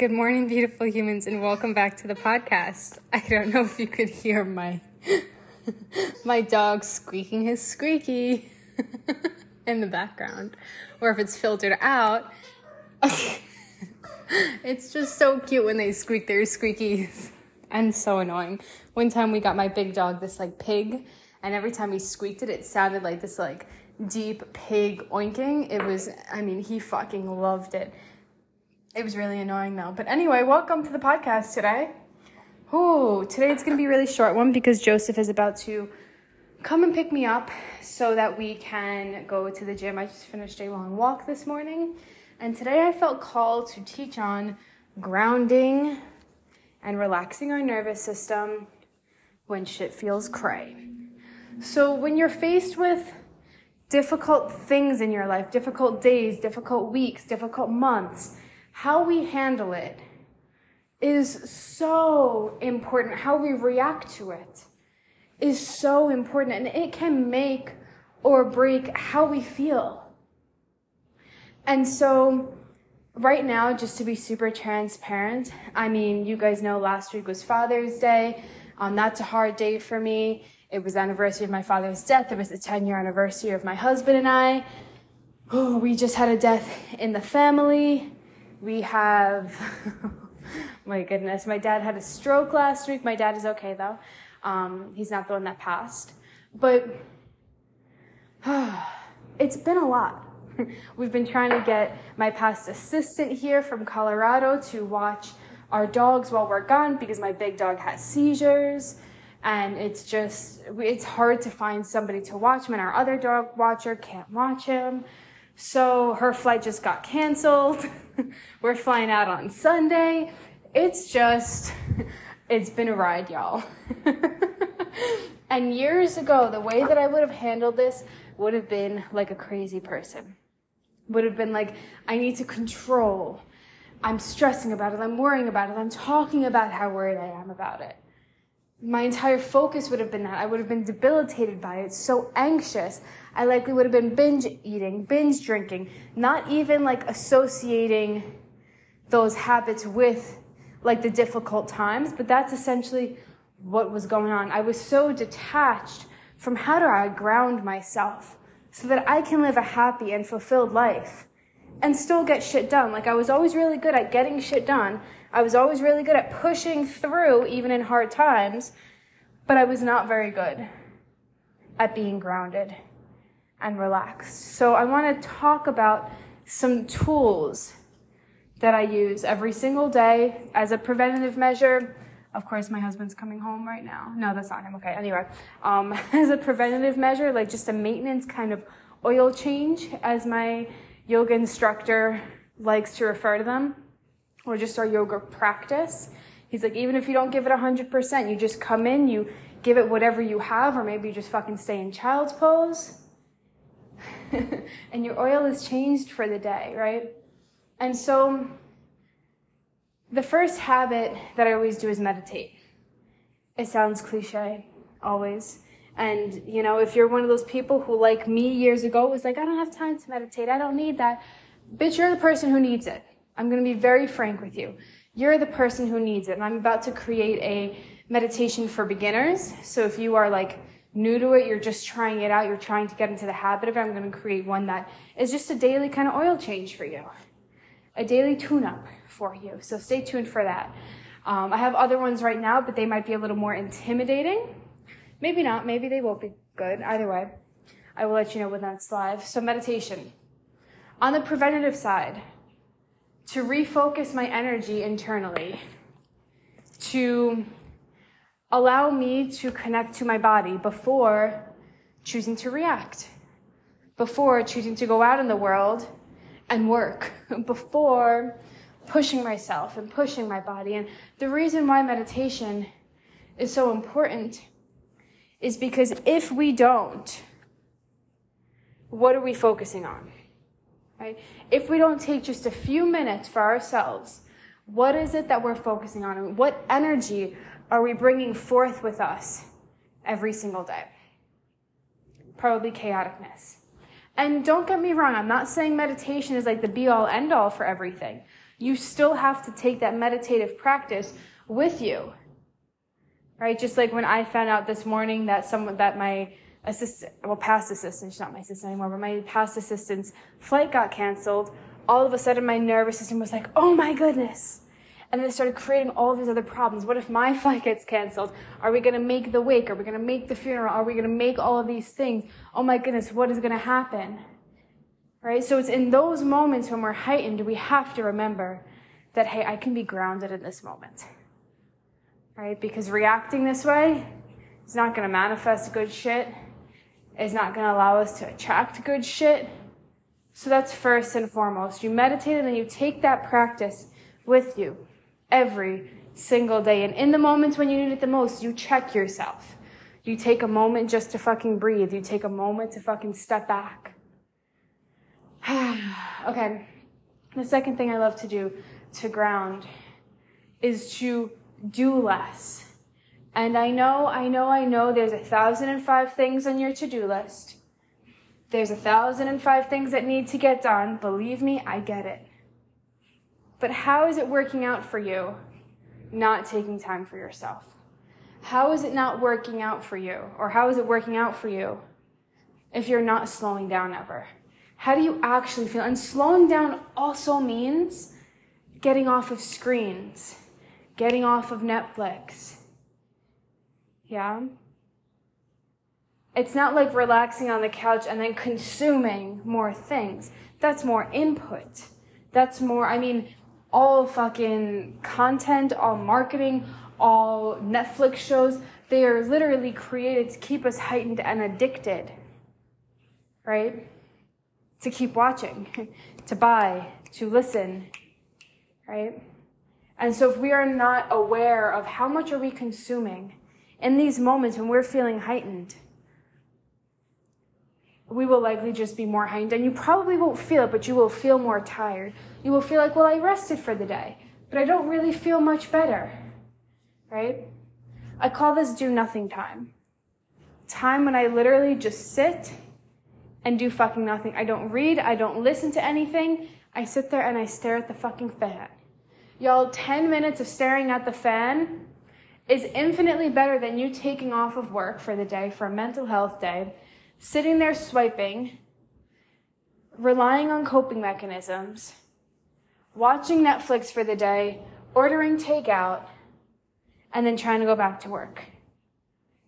Good morning, beautiful humans, and welcome back to the podcast. I don't know if you could hear my my dog squeaking his squeaky in the background, or if it's filtered out. it's just so cute when they squeak their squeakies, and so annoying. One time we got my big dog this like pig, and every time he squeaked it, it sounded like this like deep pig oinking. It was, I mean, he fucking loved it it was really annoying though. But anyway, welcome to the podcast today. Oh, today it's going to be a really short one because Joseph is about to come and pick me up so that we can go to the gym. I just finished a long walk this morning, and today I felt called to teach on grounding and relaxing our nervous system when shit feels cray. So, when you're faced with difficult things in your life, difficult days, difficult weeks, difficult months, how we handle it is so important. How we react to it is so important, and it can make or break how we feel. And so, right now, just to be super transparent, I mean, you guys know last week was Father's Day. Um, that's a hard day for me. It was the anniversary of my father's death. It was the 10 year anniversary of my husband and I. Oh, we just had a death in the family. We have, my goodness, my dad had a stroke last week. My dad is okay though. Um, he's not the one that passed. But it's been a lot. We've been trying to get my past assistant here from Colorado to watch our dogs while we're gone because my big dog has seizures. And it's just, it's hard to find somebody to watch him, and our other dog watcher can't watch him. So her flight just got canceled. We're flying out on Sunday. It's just, it's been a ride, y'all. and years ago, the way that I would have handled this would have been like a crazy person. Would have been like, I need to control. I'm stressing about it. I'm worrying about it. I'm talking about how worried I am about it my entire focus would have been that. I would have been debilitated by it, so anxious. I likely would have been binge eating, binge drinking, not even like associating those habits with like the difficult times, but that's essentially what was going on. I was so detached from how do I ground myself so that I can live a happy and fulfilled life and still get shit done. Like I was always really good at getting shit done, I was always really good at pushing through, even in hard times, but I was not very good at being grounded and relaxed. So I want to talk about some tools that I use every single day as a preventative measure. Of course, my husband's coming home right now. No, that's not him. Okay, anyway. Um, as a preventative measure, like just a maintenance kind of oil change, as my yoga instructor likes to refer to them or just our yoga practice. He's like, even if you don't give it 100%, you just come in, you give it whatever you have, or maybe you just fucking stay in child's pose. and your oil is changed for the day, right? And so the first habit that I always do is meditate. It sounds cliche, always. And, you know, if you're one of those people who, like me years ago, was like, I don't have time to meditate, I don't need that, bitch, you're the person who needs it. I'm going to be very frank with you. You're the person who needs it. And I'm about to create a meditation for beginners. So if you are like new to it, you're just trying it out, you're trying to get into the habit of it, I'm going to create one that is just a daily kind of oil change for you, a daily tune up for you. So stay tuned for that. Um, I have other ones right now, but they might be a little more intimidating. Maybe not. Maybe they won't be good. Either way, I will let you know when that's live. So meditation. On the preventative side, to refocus my energy internally, to allow me to connect to my body before choosing to react, before choosing to go out in the world and work before pushing myself and pushing my body. And the reason why meditation is so important is because if we don't, what are we focusing on? Right? If we don't take just a few minutes for ourselves, what is it that we're focusing on? What energy are we bringing forth with us every single day? Probably chaoticness. And don't get me wrong, I'm not saying meditation is like the be all end all for everything. You still have to take that meditative practice with you. Right? Just like when I found out this morning that someone, that my assistant, well, past assistant, she's not my assistant anymore, but my past assistant's flight got canceled. All of a sudden, my nervous system was like, oh my goodness. And then it started creating all these other problems. What if my flight gets canceled? Are we going to make the wake? Are we going to make the funeral? Are we going to make all of these things? Oh my goodness, what is going to happen? Right? So it's in those moments when we're heightened, we have to remember that, hey, I can be grounded in this moment. Right? Because reacting this way is not going to manifest good shit, is not going to allow us to attract good shit. So that's first and foremost. You meditate and then you take that practice with you every single day. And in the moments when you need it the most, you check yourself. You take a moment just to fucking breathe. You take a moment to fucking step back. okay. The second thing I love to do to ground is to do less. And I know, I know, I know there's a thousand and five things on your to-do list. There's a thousand and five things that need to get done. Believe me, I get it. But how is it working out for you not taking time for yourself? How is it not working out for you? Or how is it working out for you if you're not slowing down ever? How do you actually feel? And slowing down also means getting off of screens, getting off of Netflix. Yeah? It's not like relaxing on the couch and then consuming more things. That's more input. That's more, I mean, all fucking content, all marketing, all Netflix shows, they are literally created to keep us heightened and addicted. Right? To keep watching, to buy, to listen. Right? And so if we are not aware of how much are we consuming in these moments when we're feeling heightened, we will likely just be more heightened. And you probably won't feel it, but you will feel more tired. You will feel like, well, I rested for the day, but I don't really feel much better. Right? I call this do nothing time. Time when I literally just sit and do fucking nothing. I don't read, I don't listen to anything. I sit there and I stare at the fucking fan. Y'all, 10 minutes of staring at the fan is infinitely better than you taking off of work for the day, for a mental health day, sitting there swiping, relying on coping mechanisms, watching Netflix for the day, ordering takeout, and then trying to go back to work.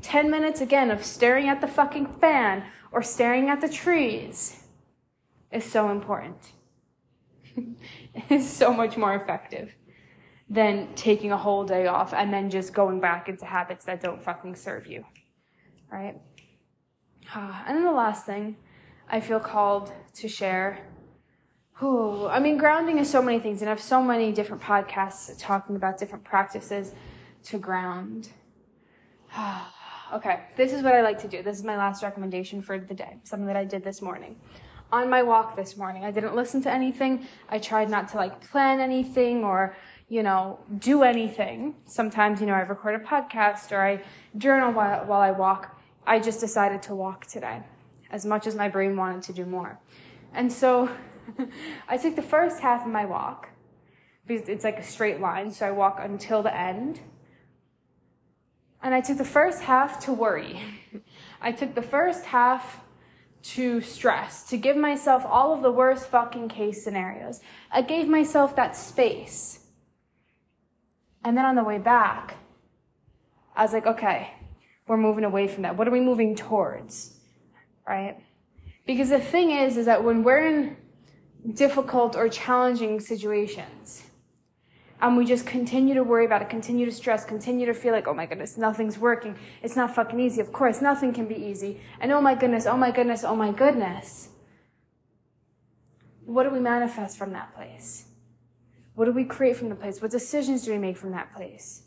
10 minutes again of staring at the fucking fan or staring at the trees is so important. It's so much more effective than taking a whole day off and then just going back into habits that don't fucking serve you. Right? And then the last thing I feel called to share. Oh, I mean, grounding is so many things, and I have so many different podcasts talking about different practices to ground. okay, this is what I like to do. This is my last recommendation for the day, something that I did this morning. On my walk this morning, I didn't listen to anything. I tried not to like plan anything or, you know, do anything. Sometimes, you know, I record a podcast or I journal while, while I walk. I just decided to walk today, as much as my brain wanted to do more. And so I took the first half of my walk, because it's like a straight line, so I walk until the end. And I took the first half to worry. I took the first half to stress, to give myself all of the worst fucking case scenarios. I gave myself that space. And then on the way back, I was like, okay, we're moving away from that. What are we moving towards? Right? Because the thing is, is that when we're in difficult or challenging situations, and we just continue to worry about it, continue to stress, continue to feel like, oh my goodness, nothing's working. It's not fucking easy. Of course, nothing can be easy. And oh my goodness, oh my goodness, oh my goodness. what do we manifest from that place? What do we create from the place? What decisions do we make from that place?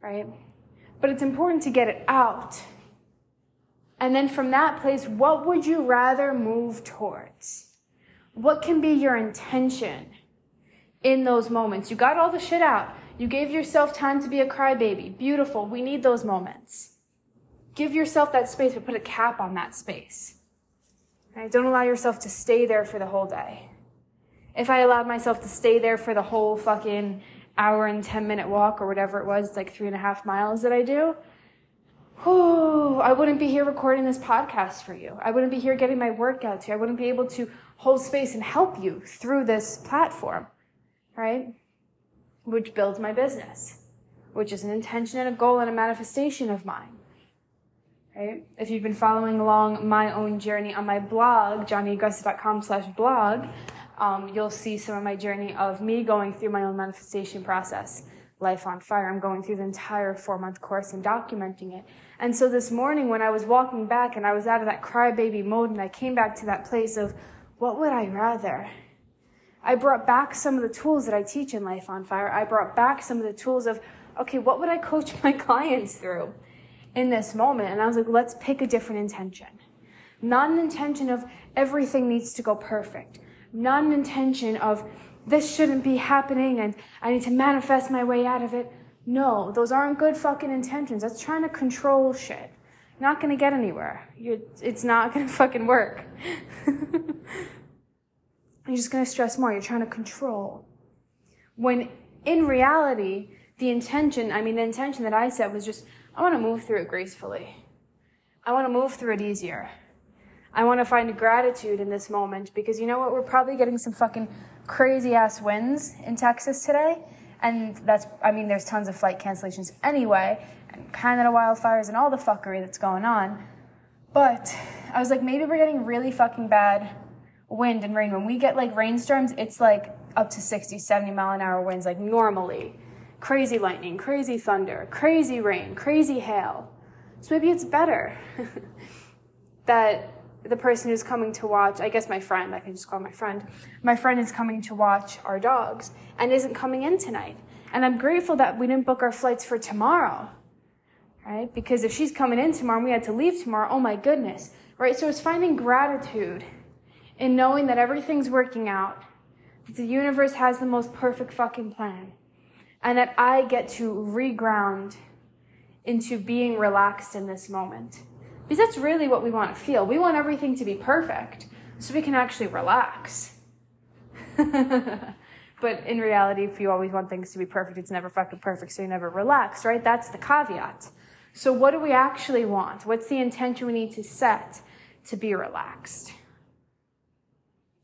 Right? But it's important to get it out. And then from that place, what would you rather move towards? What can be your intention in those moments? You got all the shit out. You gave yourself time to be a crybaby. Beautiful. We need those moments. Give yourself that space, but put a cap on that space. Right? Don't allow yourself to stay there for the whole day. If I allowed myself to stay there for the whole fucking hour and 10 minute walk or whatever it was, it's like three and a half miles that I do, whew, I wouldn't be here recording this podcast for you. I wouldn't be here getting my workout to you. I wouldn't be able to hold space and help you through this platform, right? Which builds my business, which is an intention and a goal and a manifestation of mine. Right? If you've been following along my own journey on my blog, jonnieagresta.com slash blog, um, you'll see some of my journey of me going through my own manifestation process. Life on Fire. I'm going through the entire four month course and documenting it. And so this morning when I was walking back and I was out of that crybaby mode and I came back to that place of what would I rather? I brought back some of the tools that I teach in Life on Fire. I brought back some of the tools of, okay, what would I coach my clients through? in this moment. And I was like, let's pick a different intention. Not an intention of everything needs to go perfect. Not an intention of this shouldn't be happening and I need to manifest my way out of it. No, those aren't good fucking intentions. That's trying to control shit. not gonna get anywhere. You're, it's not gonna fucking work. You're just gonna stress more. You're trying to control. When in reality, the intention, I mean, the intention that I set was just, I want to move through it gracefully. I want to move through it easier. I want to find gratitude in this moment because you know what? We're probably getting some fucking crazy ass winds in Texas today. And that's, I mean, there's tons of flight cancellations anyway, and Canada wildfires and all the fuckery that's going on. But I was like, maybe we're getting really fucking bad wind and rain. When we get like rainstorms, it's like up to 60, 70 mile an hour winds, like normally crazy lightning, crazy thunder, crazy rain, crazy hail. So maybe it's better that the person who's coming to watch, I guess my friend, I can just call my friend, my friend is coming to watch our dogs and isn't coming in tonight. And I'm grateful that we didn't book our flights for tomorrow, right? Because if she's coming in tomorrow and we had to leave tomorrow, oh my goodness, right? So it's finding gratitude in knowing that everything's working out, that the universe has the most perfect fucking plan and that I get to reground into being relaxed in this moment. Because that's really what we want to feel. We want everything to be perfect so we can actually relax. but in reality, if you always want things to be perfect, it's never fucking perfect, so you never relax, right? That's the caveat. So, what do we actually want? What's the intention we need to set to be relaxed?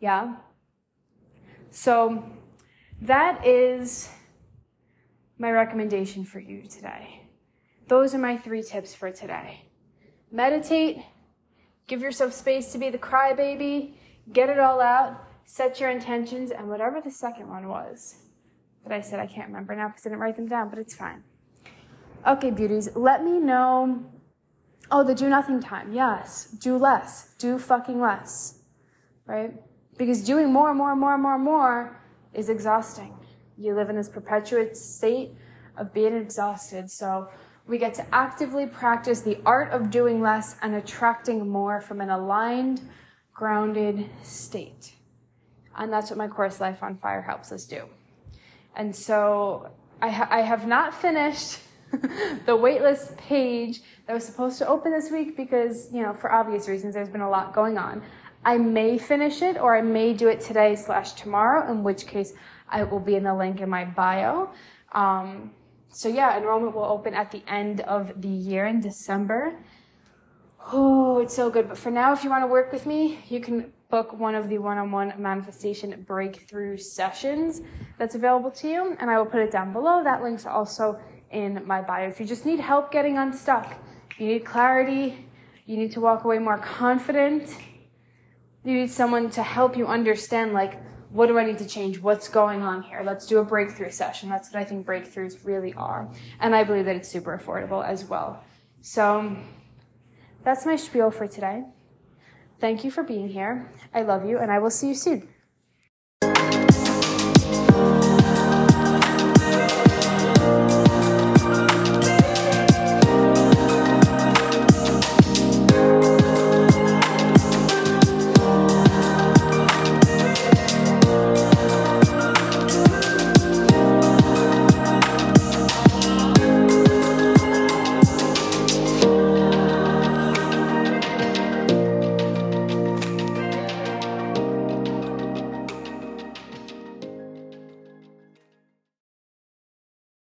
Yeah? So, that is my recommendation for you today. Those are my three tips for today. Meditate, give yourself space to be the crybaby, get it all out, set your intentions, and whatever the second one was that I said, I can't remember now because I didn't write them down, but it's fine. Okay, beauties, let me know. Oh, the do nothing time. Yes, do less. Do fucking less. Right? Because doing more and more and more and more and more is exhausting. You live in this perpetuate state of being exhausted. So we get to actively practice the art of doing less and attracting more from an aligned, grounded state. And that's what my course Life on Fire helps us do. And so I, ha- I have not finished the waitlist page that was supposed to open this week because, you know, for obvious reasons, there's been a lot going on. I may finish it or I may do it today slash tomorrow, in which case I will be in the link in my bio. Um, so yeah, enrollment will open at the end of the year in December. Oh, it's so good. But for now, if you want to work with me, you can book one of the one-on-one manifestation breakthrough sessions that's available to you. And I will put it down below. That link's also in my bio. If you just need help getting unstuck, you need clarity, you need to walk away more confident, you need someone to help you understand like what do I need to change? What's going on here? Let's do a breakthrough session. That's what I think breakthroughs really are. And I believe that it's super affordable as well. So that's my spiel for today. Thank you for being here. I love you, and I will see you soon.